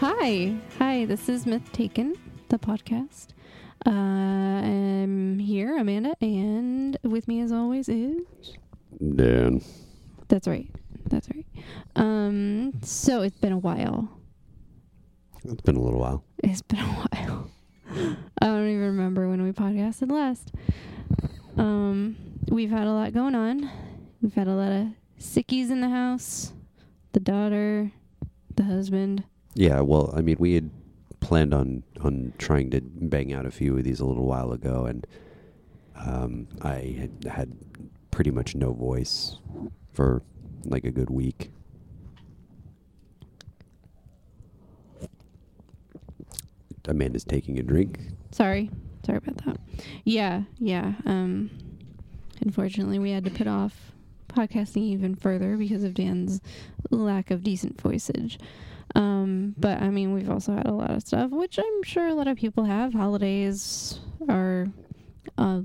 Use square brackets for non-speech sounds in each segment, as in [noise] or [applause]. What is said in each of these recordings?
Hi. Hi, this is Myth Taken, the podcast. Uh, I'm here, Amanda, and with me as always is. Dan. That's right. That's right. Um, so it's been a while. It's been a little while. It's been a [laughs] while. I don't even remember when we podcasted last. Um, we've had a lot going on. We've had a lot of sickies in the house. The daughter, the husband. Yeah, well, I mean, we had planned on on trying to bang out a few of these a little while ago, and um, I had had pretty much no voice for like a good week. Amanda's taking a drink. Sorry. Sorry about that. Yeah, yeah. Um unfortunately we had to put off podcasting even further because of Dan's lack of decent voiceage. Um, but I mean we've also had a lot of stuff, which I'm sure a lot of people have. Holidays are uh,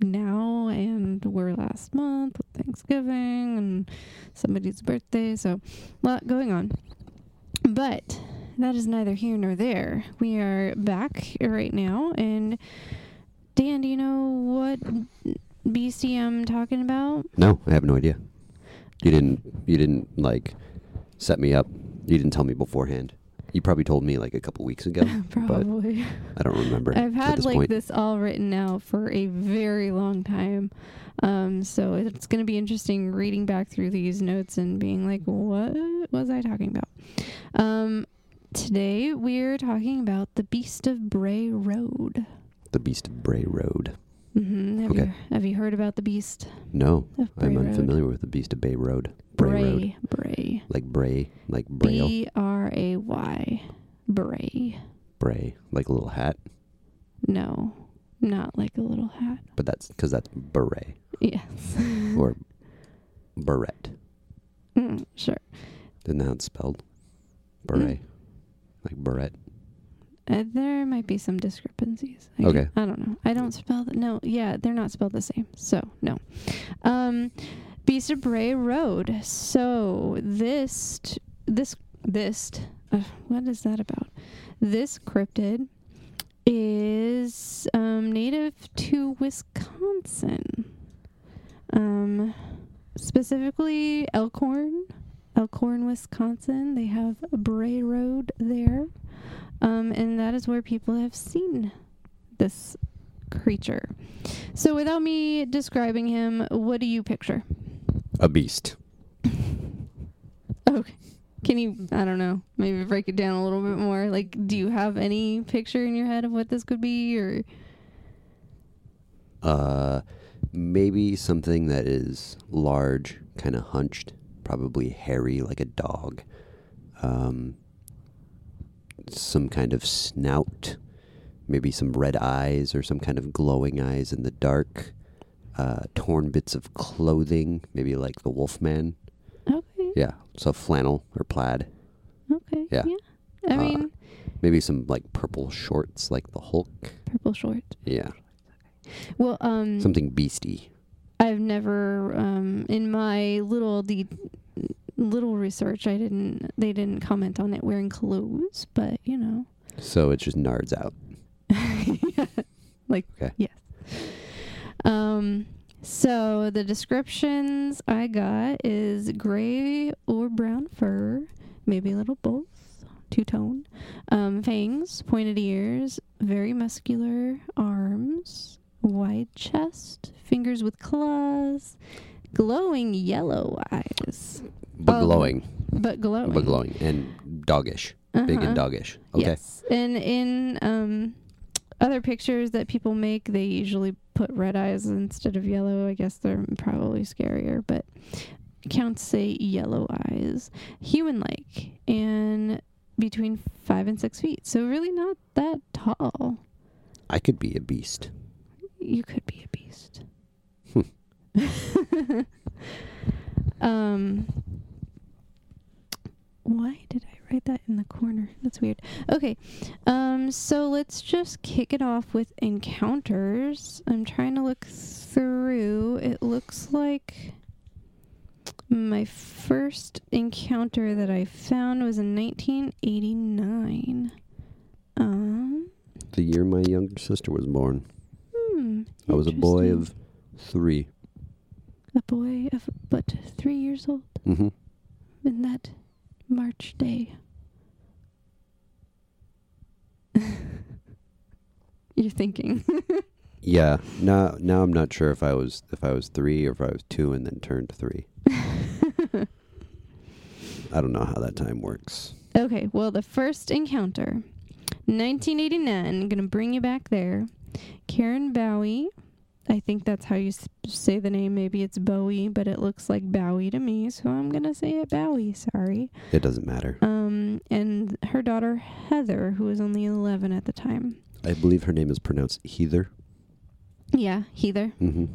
now and were last month with Thanksgiving and somebody's birthday, so a lot going on. But that is neither here nor there. We are back right now, and Dan, do you know what I'm talking about? No, I have no idea. You didn't. You didn't like set me up. You didn't tell me beforehand. You probably told me like a couple weeks ago. [laughs] Probably. I don't remember. I've had this like point. this all written out for a very long time. Um, so it's going to be interesting reading back through these notes and being like, what was I talking about? Um, today we're talking about the Beast of Bray Road. the Beast of Bray Road. Hmm Have Okay. you have you heard about the Beast No, I'm Road? unfamiliar with the Beast of Bay Road. Bray, Road. Bray, Bray, Like Bray, like Braille. B R A Y, Bray. Bray, like a little hat. No, not like a little hat. But that's because that's beret Yes, [laughs] or beret. Mm, sure. Isn't that spelled? Beret. Like beret. Uh, there might be some discrepancies. I Okay. I don't know. I don't spell the no. Yeah, they're not spelled the same. So no. Um, Beast of Bray Road. So this t- this this t- uh, what is that about? This cryptid is um, native to Wisconsin. Um, specifically Elkhorn, Elkhorn, Wisconsin. They have Bray Road there. Um, and that is where people have seen this creature. So, without me describing him, what do you picture? A beast. [laughs] Okay. Can you, I don't know, maybe break it down a little bit more? Like, do you have any picture in your head of what this could be? Or, Uh, maybe something that is large, kind of hunched, probably hairy like a dog. Um, some kind of snout, maybe some red eyes or some kind of glowing eyes in the dark. Uh, torn bits of clothing, maybe like the Wolfman. okay. Yeah, so flannel or plaid. Okay. Yeah. I Uh, mean, Maybe some like purple shorts like the Hulk. purple shorts. Yeah, Well, um, something beastie. I've never um in my little the little research I didn't they didn't comment on it wearing clothes, but you know. So it's just nards out. yeah. [laughs] like Okay. yes. Um so the descriptions I got is gray or brown fur, maybe a little both, two tone. Um fangs, pointed ears, very muscular arms, wide chest, fingers with claws, glowing yellow eyes. But Oh, glowing. But glowing. But glowing and doggish. Big Uh-huh. and doggish. Okay. Yes. And in um other pictures that people make, they usually put red eyes instead of yellow. I guess they're probably scarier, but counts say yellow eyes. Human like and between five and six feet. So really not that tall. I could be a beast. You could be a beast. Hmm. [laughs] um why did I write that in the corner? That's weird. Okay. Um so let's just kick it off with encounters. I'm trying to look through. It looks like My first encounter that I found was in 1989. Um, The year my younger sister was born. hmm, I was a boy of three. a boy of but three years old Mm-hmm. in that March day. [laughs] You're thinking. [laughs] Yeah. Now, now I'm not sure if I was if I was three or if I was two and then turned three. [laughs] I don't know how that time works. Okay, well, the first encounter, 1989. Gonna bring you back there. Karen Bowie. I think that's how you say the name. Maybe it's Bowie, but it looks like Bowie to me, so I'm gonna say it Bowie. Sorry. It doesn't matter. Um, and her daughter Heather, who was only 11 at the time. I believe her name is pronounced Heather. Yeah, Heather, Mm-hmm.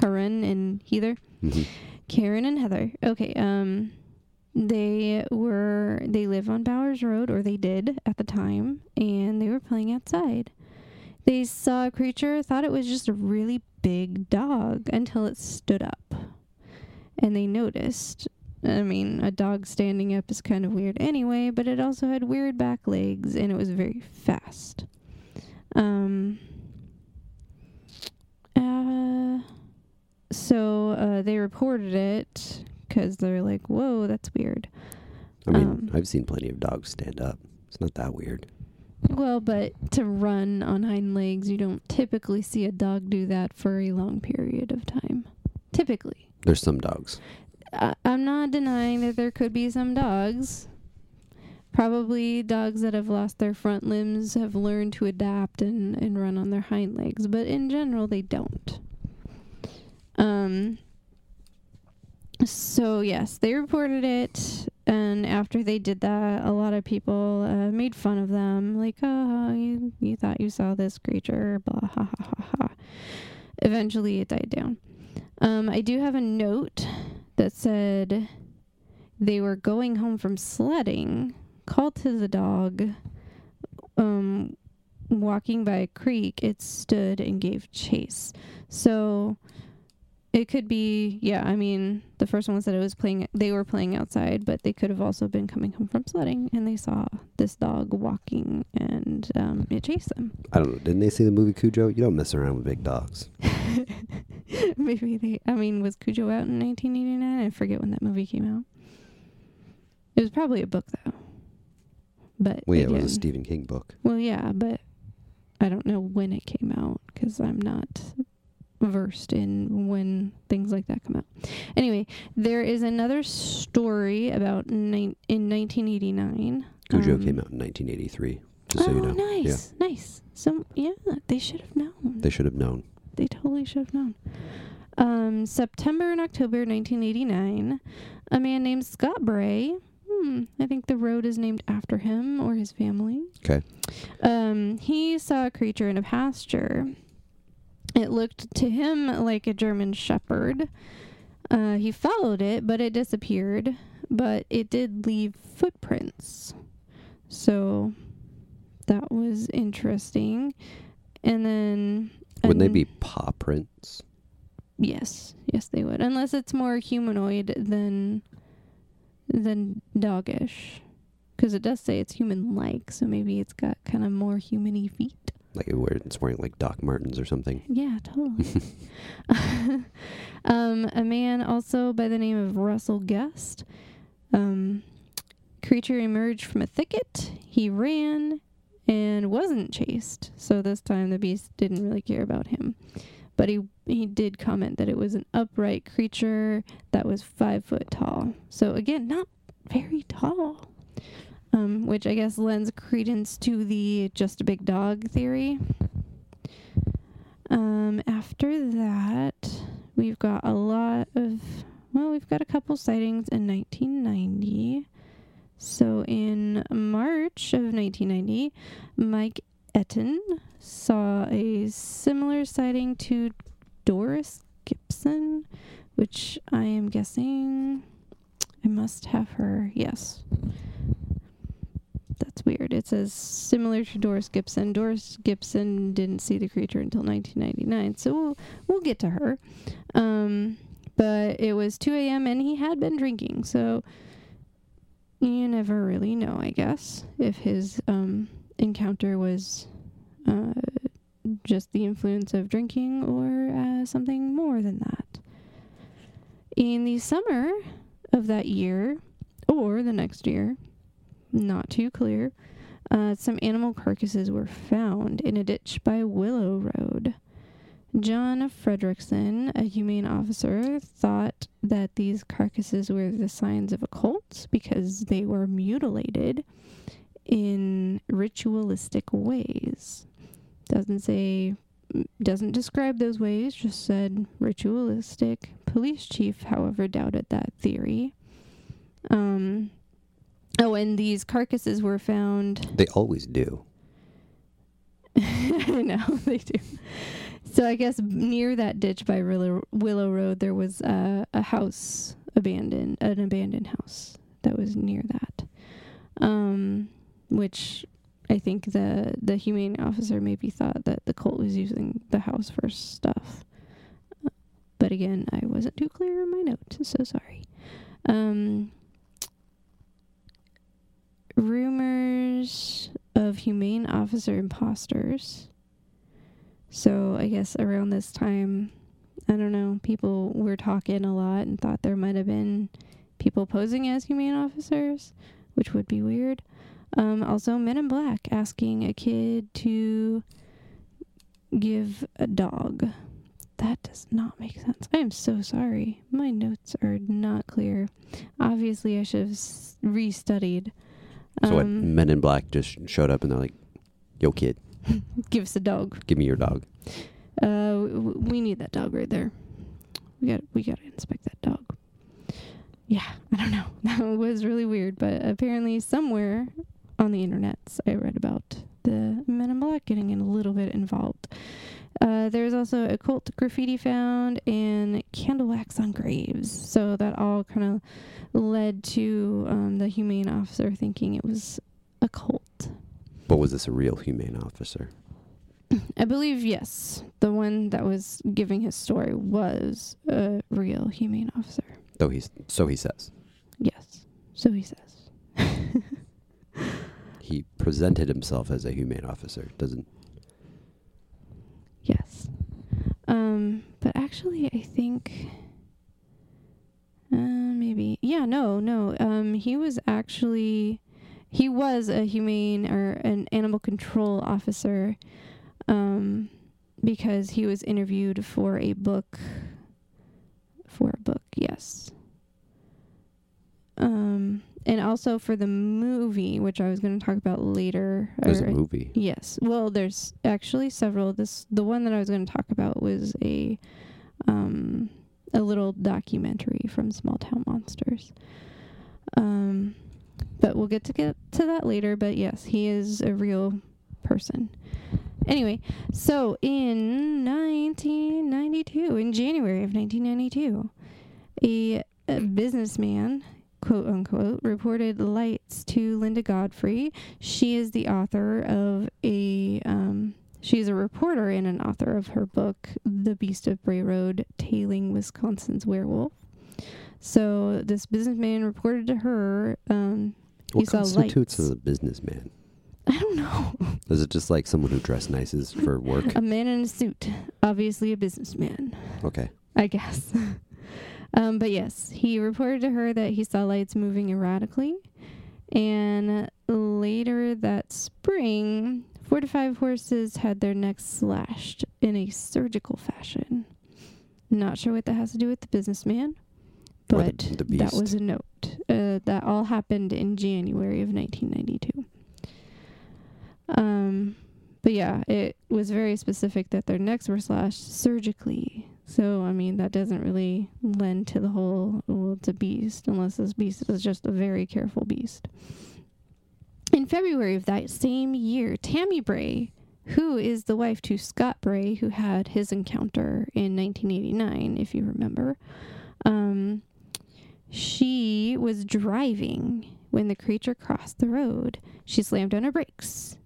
Karen, and Heather. Mm-hmm. Karen and Heather. Okay. Um, they were they live on Bowers Road, or they did at the time, and they were playing outside. They saw a creature, thought it was just a really big dog until it stood up, and they noticed. I mean, a dog standing up is kind of weird anyway, but it also had weird back legs, and it was very fast. Um. Uh, so uh, they reported it because they're like, "Whoa, that's weird." I mean, Um, I've seen plenty of dogs stand up. It's not that weird. Well, but to run on hind legs, you don't typically see a dog do that for a long period of time. Typically, There's some dogs. I- I'm not denying that there could be some dogs. Probably dogs that have lost their front limbs have learned to adapt and, and run on their hind legs, but in general, they don't. Um. So yes, they reported it, and after they did that, a lot of people uh, made fun of them, like, "Oh, you you thought you saw this creature?" Blah ha ha ha ha. Eventually, it died down. Um, I do have a note that said they were going home from sledding, called to the dog, um, walking by a creek. It stood and gave chase. So it could be, yeah. I mean, the first one was that it was playing. They were playing outside, but they could have also been coming home from sledding, and they saw this dog walking, and um, it chased them. I don't know. Didn't they see the movie Cujo? You don't mess around with big dogs. [laughs] Maybe they. I mean, was Cujo out in 1989? I forget when that movie came out. It was probably a book though. But Well, yeah, it was a Stephen King book. Well, yeah, but I don't know when it came out because I'm not versed in when things like that come out. Anyway, there is another story about nine in 1989. Cujo Um, came out in 1983. Just oh, so you know. nice, nice. So yeah, they should have known. They should have known. They totally should have known. Um, September and October 1989, a man named Scott Bray. Hmm, I think the road is named after him or his family. 'Kay. Um, he saw a creature in a pasture. It looked to him like a German shepherd. Uh, he followed it, but it disappeared. But it did leave footprints. So that was interesting. And then. Wouldn't they be paw prints? Yes, yes, they would. Unless it's more humanoid than than doggish, because it does say it's human-like. So maybe it's got kind of more humany feet. Like wear- it's wearing like Doc Martens or something. Yeah, totally. [laughs] [laughs] um, a man also by the name of Russell Guest. Um, creature emerged from a thicket. He ran and wasn't chased. So this time the beast didn't really care about him. But he he did comment that it was an upright creature that was five foot tall. So again, not very tall. Um, which I guess lends credence to the just a big dog theory. Um, after that, we've got a lot of, well, we've got a couple sightings in 1990. So in March of 1990, Mike Etten saw a similar sighting to Doris Gibson, which I am guessing I must have her. Yes. That's weird. It says similar to Doris Gibson. Doris Gibson didn't see the creature until 1999, so we'll, we'll get to her. Um, but it was 2 a.m. and he had been drinking, so you never really know, I guess, if his um, encounter was uh, just the influence of drinking or uh, something more than that. In the summer of that year, or the next year, not too clear, uh, some animal carcasses were found in a ditch by Willow Road. John Fredrickson, a humane officer, thought that these carcasses were the signs of a cult because they were mutilated in ritualistic ways. Doesn't say, doesn't describe those ways, just said ritualistic. Police chief, however, doubted that theory. Um, oh, and these carcasses were found. They always do. [laughs] I know [laughs] they do. So I guess near that ditch by Willow, Willow Road, there was uh, a house abandoned, an abandoned house that was near that, um, which I think the the humane officer maybe thought that the cult was using the house for stuff. But again, I wasn't too clear in my note, so sorry. Um, rumors of humane officer imposters. So I guess around this time, I don't know, people were talking a lot and thought there might have been people posing as humane officers, which would be weird. Um, also, Men in Black asking a kid to give a dog. That does not make sense. I am so sorry. My notes are not clear. Obviously, I should have restudied. So what? Um, Men in Black just showed up and they're like, "Yo, kid, [laughs] give us a dog. give me your dog." Uh, w- we need that dog right there. We got we got to inspect that dog. Yeah, [laughs] I don't know. [laughs] That was really weird, but apparently somewhere on the internet I read about the Men in Black getting in a little bit involved. Uh, there's also occult graffiti found and candle wax on graves. So that all kind of led to um, the humane officer thinking it was a cult. But was this a real humane officer? I believe yes. The one that was giving his story was a real humane officer. Though he's so he says. Yes. So he says. [laughs] He presented himself as a humane officer. Doesn't Yes. Um, but actually I think uh maybe yeah, no, no. Um he was actually he was a humane or an animal control officer um because he was interviewed for a book for a book, yes. Um and also for the movie, which I was going to talk about later. there's a movie. Yes. Well, there's actually several. This the one that I was going to talk about was a um a little documentary from Small Town Monsters. Um but we'll get to get to that later, but yes, he is a real person. Anyway, so in 1992, in January of 1992, a, a businessman, quote unquote, reported lights to Linda Godfrey. She is the author of a, um, she's a reporter and an author of her book, The Beast of Bray Road Tailing Wisconsin's Werewolf. So this businessman reported to her, um, What he saw constitutes lights. as a businessman? I don't know, [laughs] Is it just like someone who dressed nice is for work? a man in a suit, obviously a businessman. Okay. I guess. [laughs] um, but yes, he reported to her that he saw lights moving erratically. And later that spring, four to five horses had their necks slashed in a surgical fashion. Not sure what that has to do with the businessman, Or the- but the that was a note. Uh, that all happened in January of 1992. Um, but yeah, it was very specific that their necks were slashed surgically. So, I mean, that doesn't really lend to the whole, well, it's a beast, unless this beast is just a very careful beast. In February of that same year, Tammy Bray, who is the wife to Scott Bray, who had his encounter in 1989, if you remember, um, she was driving when the creature crossed the road. She slammed on her brakes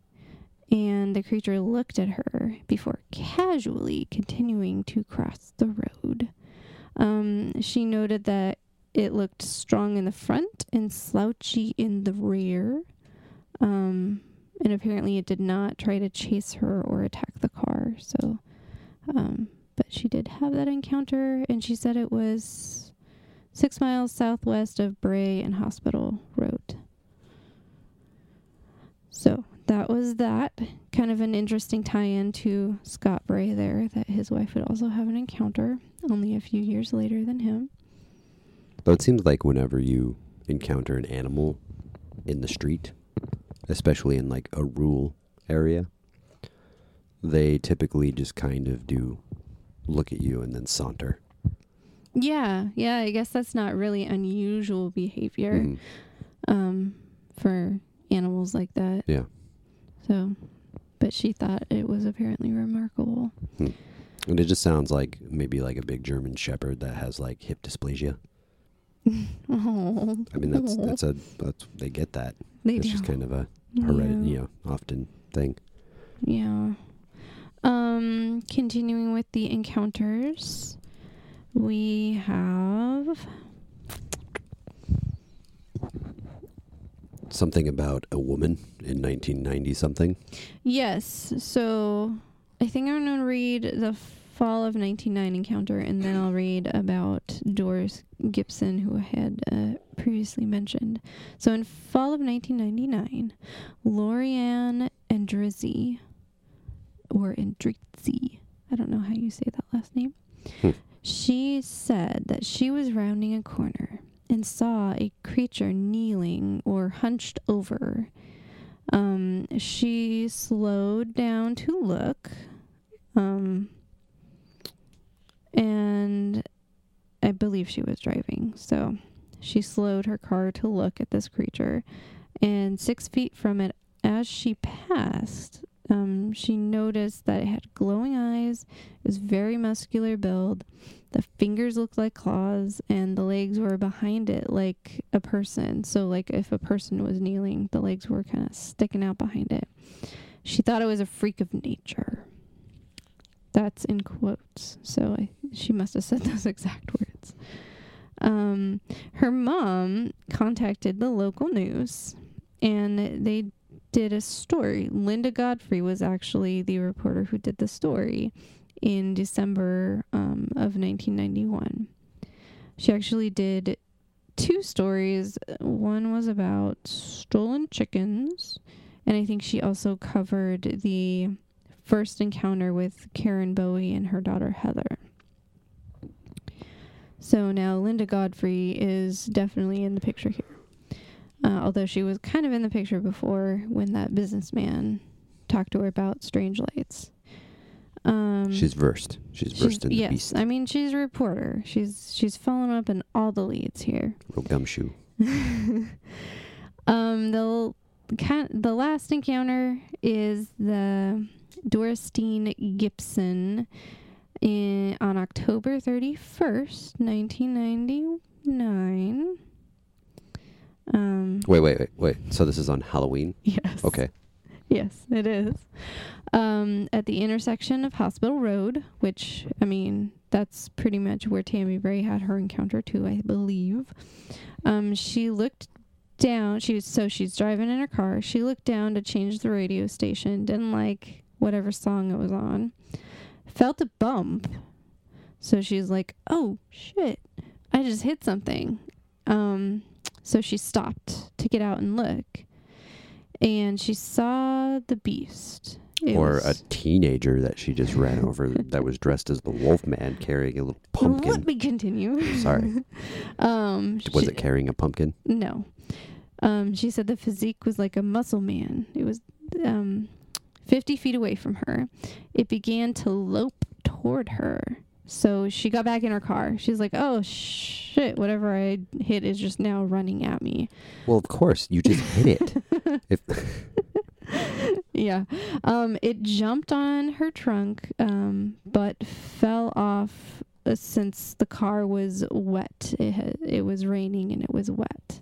and the creature looked at her before casually continuing to cross the road. Um, she noted that it looked strong in the front and slouchy in the rear. Um, and apparently it did not try to chase her or attack the car. So, um, but she did have that encounter, and she said it was six miles southwest of Bray and Hospital Road. So that was that. Kind of an interesting tie in to Scott Bray there, that his wife would also have an encounter only a few years later than him. Though it seems like whenever you encounter an animal in the street, especially in like a rural area, they typically just kind of do look at you and then saunter. Yeah, yeah, I guess that's not really unusual behavior Mhm. um, for animals like that. Yeah. So, but she thought it was apparently remarkable. And it just sounds like maybe like a big German shepherd that has like hip dysplasia. [laughs] Oh, I mean that's that's a that's they get that. they It's do. just kind of a hereditary, Yeah. you know, often thing. Yeah. Um, continuing with the encounters, we have Something about a woman in 1990 something. yes. So I think I'm gonna read the fall of 1909 encounter, and then I'll read about Doris Gibson, who I had uh, previously mentioned. So in fall of 1999, Lorianne Andrizzi, or Andrizzi, I don't know how you say that last name. Hmm. She said that she was rounding a corner and saw a creature kneeling or hunched over. Um, she slowed down to look. Um, and I believe she was driving. So she slowed her car to look at this creature. And six feet from it, as she passed, um, she noticed that it had glowing eyes, it was very muscular build, the fingers looked like claws, and the legs were behind it like a person. So, like if a person was kneeling, the legs were kind of sticking out behind it. She thought it was a freak of nature. That's in quotes. So I, she must have said [laughs] those exact words. Um, her mom contacted the local news and they did a story. Linda Godfrey was actually the reporter who did the story in December um, of 1991. She actually did two stories. One was about stolen chickens, and I think she also covered the first encounter with Karen Bowie and her daughter Heather. So now Linda Godfrey is definitely in the picture here. Uh, although she was kind of in the picture before when that businessman talked to her about strange lights. Um, She's versed. She's versed in the yes, beast. I mean she's a reporter. She's she's following up in all the leads here. Real gumshoe. [laughs] um, the the last encounter is the Doristine Gibson in on October thirty first, nineteen ninety nine. Um, Wait, wait, wait, wait. So this is on Halloween? yes. Okay. Yes, it is. Um, at the intersection of Hospital Road, which, I mean, that's pretty much where Tammy Bray had her encounter too, I believe. Um, she looked down. She was so she's driving in her car. She looked down to change the radio station. Didn't like whatever song it was on. Felt a bump. So she's like, "Oh shit! I just hit something." Um, so she stopped to get out and look and she saw the beast. It or was- a teenager that she just ran [laughs] over that was dressed as the wolf man carrying a little pumpkin. Let me continue. Sorry. [laughs] um, Was she- it carrying a pumpkin? No. Um, she said the physique was like a muscle man. It was um, 50 feet away from her. It began to lope toward her. So she got back in her car. She's like, oh, shit, whatever I hit is just now running at me. Well, of course. You just hit it. [laughs] if yeah. Um, it jumped on her trunk, um, but fell off uh, since the car was wet. It, had, it was raining and it was wet.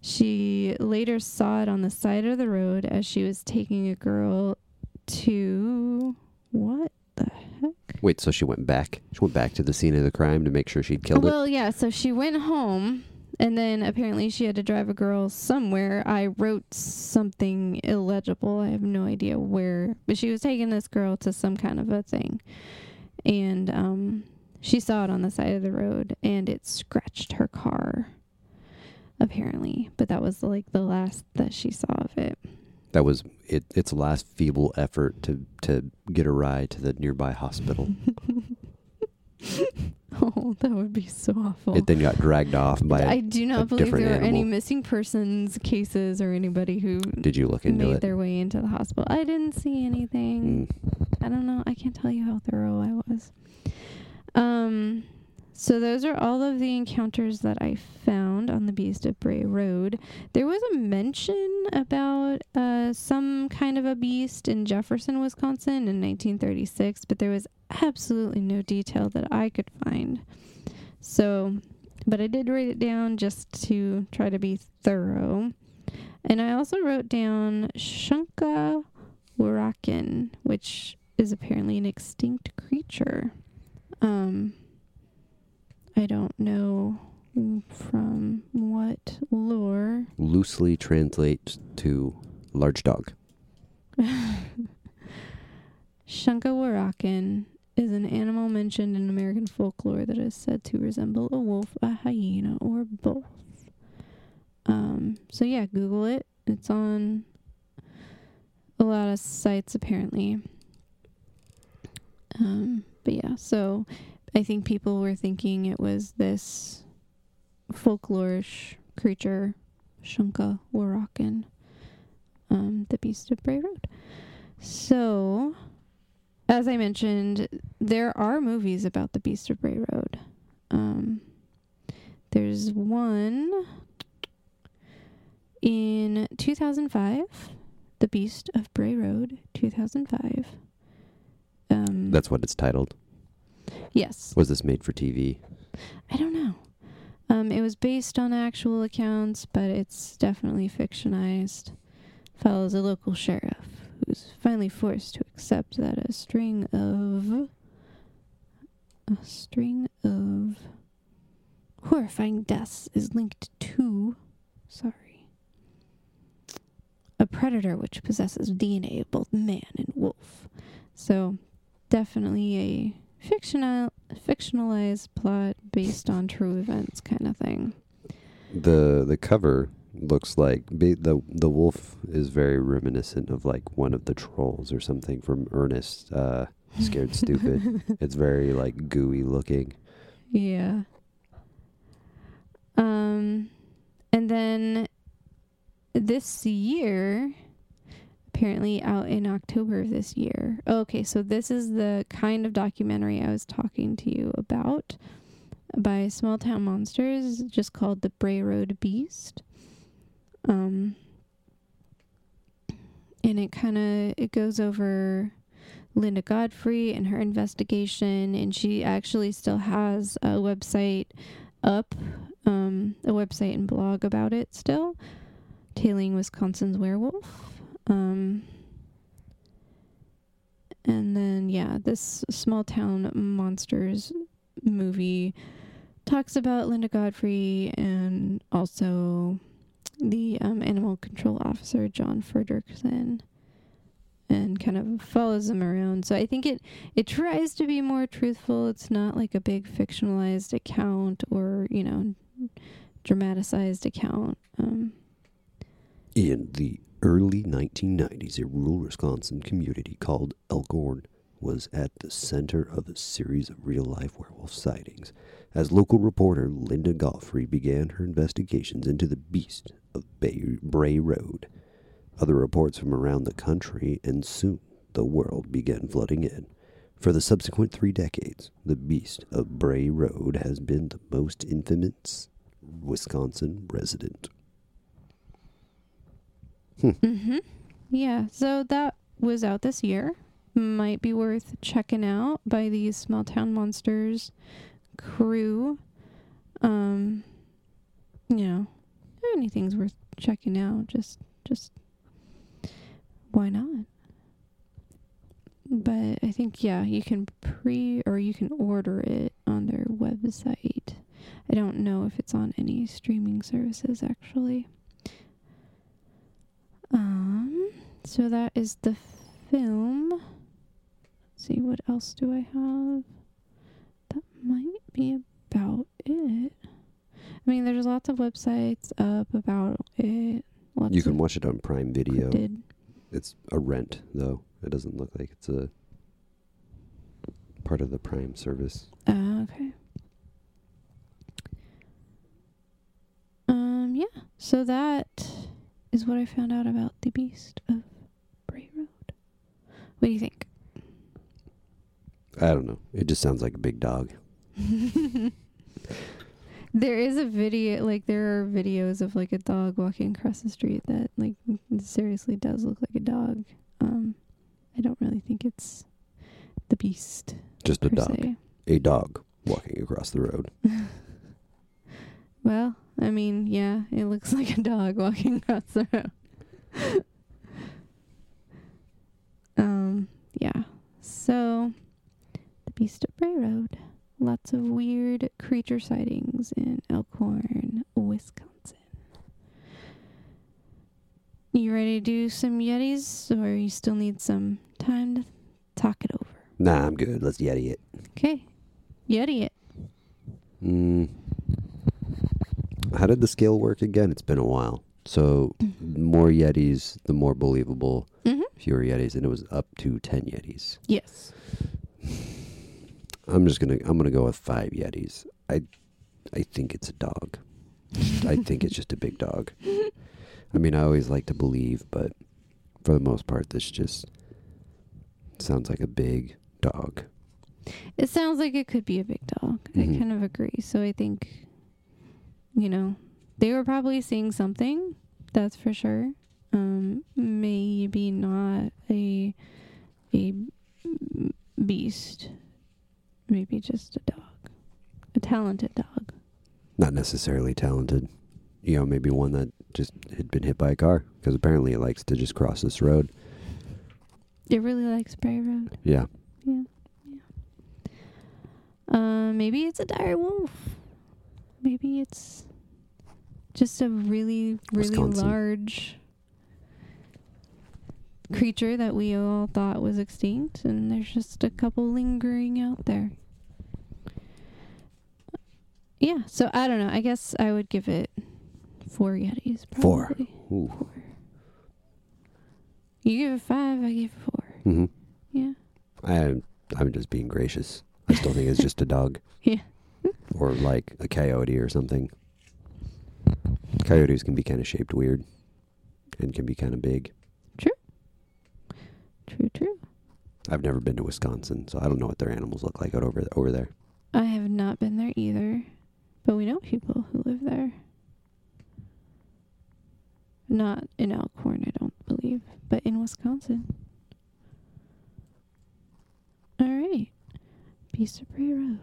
She later saw it on the side of the road as she was taking a girl to. What the heck? Wait, so she went back? She went back to the scene of the crime to make sure she'd killed her? well, yeah. So she went home, and then apparently she had to drive a girl somewhere. I wrote something illegible. I have no idea where, but she was taking this girl to some kind of a thing, and um, she saw it on the side of the road, and it scratched her car. Apparently, but that was like the last that she saw of it. That was it. Its last feeble effort to to get a ride to the nearby hospital. [laughs] Oh, that would be so awful. It then got dragged off by. I a do not believe there are any missing persons cases or anybody who Did you look into made it? their way into the hospital. I didn't see anything. Mm. I don't know. I can't tell you how thorough I was. Um, so those are all of the encounters that I found on the Beast of Bray Road. There was a mention about uh, some kind of a beast in Jefferson, Wisconsin in 1936, but there was absolutely no detail that I could find. So, but I did write it down just to try to be thorough. And I also wrote down Shunka Warakin, which is apparently an extinct creature. Um, I don't know from what lore. Loosely translates to large dog. [laughs] Shunka Warakin is an animal mentioned in American folklore that is said to resemble a wolf, a hyena, or both. Um, so yeah, Google it. It's on a lot of sites apparently. Um, but yeah, so I think people were thinking it was this folklorish creature, Shunka Warakin, um, the Beast of Bray Road. So, as I mentioned, there are movies about the Beast of Bray Road. Um, there's one in 2005, The Beast of Bray Road, 2005. Um, That's what it's titled. Yes. Was this made for TV? I don't know. Um, it was based on actual accounts, but it's definitely fictionized. Follows a local sheriff who's finally forced to accept that a string of a string of horrifying deaths is linked to sorry a predator which possesses DNA of both man and wolf. So definitely a fictional fictionalized plot based on true events kind of thing. The the cover looks like ba- the the wolf is very reminiscent of like one of the trolls or something from Ernest. Uh, Scared Stupid. [laughs] it's very like gooey looking. Yeah. Um and then this year apparently out in October of this year. Okay, so this is the kind of documentary I was talking to you about by Small Town Monsters, just called The Bray Road Beast. Um and it kind of it goes over Linda Godfrey and her investigation, and she actually still has a website up, um, a website and blog about it still, Tailing Wisconsin's Werewolf. Um, and then, yeah, this small town monsters movie talks about Linda Godfrey and also the um, animal control officer, John Fredrickson and kind of follows them around. So I think it it tries to be more truthful. It's not like a big fictionalized account or you know dramatized account. Um, the early 1990s, a rural Wisconsin community called Elkhorn was at the center of a series of real life werewolf sightings. As local reporter Linda Godfrey began her investigations into the beast of Bay- Bray Road, other reports from around the country, and soon the world began flooding in. For the subsequent three decades, the beast of Bray Road has been the most infamous Wisconsin resident. Mm-hmm. Yeah. So that was out this year. Might be worth checking out by these small town monsters crew. Um, you know, anything's worth checking out. Just, just why not? but I think yeah, you can pre or you can order it on their website. I don't know if it's on any streaming services actually. Um, so that is the film. Let's see what else do I have? That might be about it. I mean, there's lots of websites up about it. Lots You can watch it on Prime Video. cryptid. It's a rent though. It doesn't look like it's a part of the Prime service. Uh, okay. Um, yeah. So that is what I found out about the Beast of Bray Road. What do you think? I don't know. It just sounds like a big dog. [laughs] there is a video, like there are videos of like a dog walking across the street that like seriously does look like a dog. Um, I don't really think it's the Beast Just a dog. se. A dog walking across the road. [laughs] Well, I mean, yeah, it looks [laughs] like a dog walking across the road. [laughs] um, yeah. So, the Beast of Bray Road. Lots of weird creature sightings in Elkhorn, Wisconsin. You ready to do some Yetis, or you still need some time to talk it over? Nah, I'm good. Let's Yeti it. Okay, Yeti it. Mm. How did the scale work again? It's been a while. So more Yetis, the more believable. Mm-hmm. Fewer Yetis, and it was up to ten Yetis. Yes. [sighs] I'm just gonna I'm gonna go with five Yetis. I I think it's a dog. I think it's just a big dog. [laughs] I mean, I always like to believe, but for the most part, this just sounds like a big dog. It sounds like it could be a big dog. Mhm. I kind of agree. So I think, you know, they were probably seeing something. That's for sure. Um, maybe not a a beast. Maybe just a dog, a talented dog. Not necessarily talented. You know, maybe one that just had been hit by a car because apparently it likes to just cross this road. It really likes Bray Road. Yeah. Yeah, yeah. Uh, maybe it's a dire wolf. Maybe it's just a really, really Wisconsin. large creature that we all thought was extinct, and there's just a couple lingering out there. Yeah, so I don't know. I guess I would give it four Yetis. Four. Ooh. Four. You give it five. I give it four. hmm Yeah. I I'm just being gracious. I still think it's just a dog. [laughs] Yeah. Or like a coyote or something. Coyotes can be kind of shaped weird, and can be kind of big. True. True. True. I've never been to Wisconsin, so I don't know what their animals look like out over over there. I have not been there either, but we know people who live there. Not in Elkhorn, I don't believe, but in Wisconsin. All right, Beast of Road.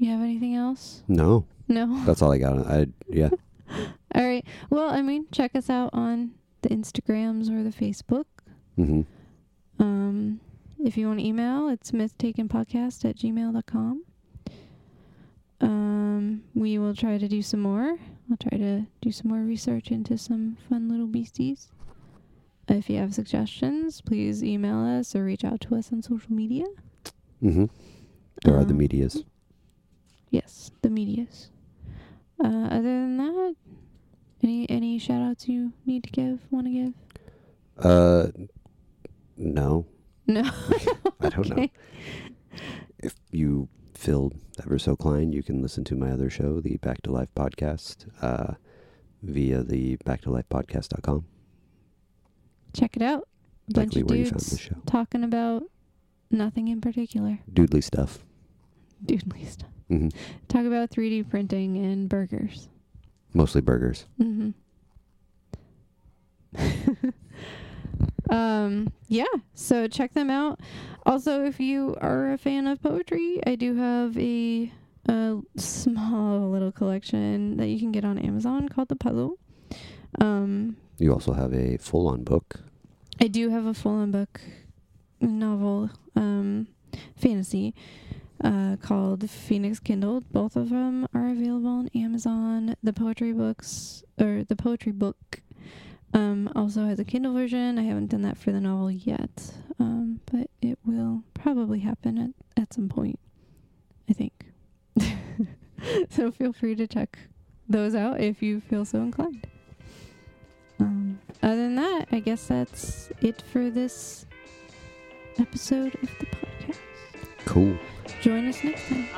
You have anything else? No, No. [laughs] that's all I got. I yeah. [laughs] All right. Well, I mean, check us out on the Instagrams or the Facebook. hmm Um, if you want to email, it's mythtakenpodcast at gmail.com. Um, we will try to do some more. I'll try to do some more research into some fun little beasties. If you have suggestions, please email us or reach out to us on social media. hmm There are the Um, medias. Yes, the medias. Uh, other than that, any any shout outs you need to give, want to give? Uh, no, No. [laughs] I don't know. If you feel ever so inclined, you can listen to my other show, the Back to Life podcast, uh, via the backtolifepodcast.com. Check it out. A bunch Likely of where you found dudes talking about nothing in particular. Doodly stuff. Mm-hmm. Doodly stuff. hmm Talk about 3D printing and burgers. Mostly burgers. hmm [laughs] um, yeah, so check them out. Also, if you are a fan of poetry, I do have a, a small little collection that you can get on Amazon called The Puzzle. Um, You also have a full on book. I do have a full-on book novel, um, fantasy, uh, called Phoenix Kindled. Both of them are available on Amazon. The poetry books, or the poetry book, um, also has a Kindle version. I haven't done that for the novel yet, um, but it will probably happen at, at some point, I think. [laughs] so feel free to check those out if you feel so inclined. Um, other than that, I guess that's it for this episode of the podcast. Cool. Join us next time.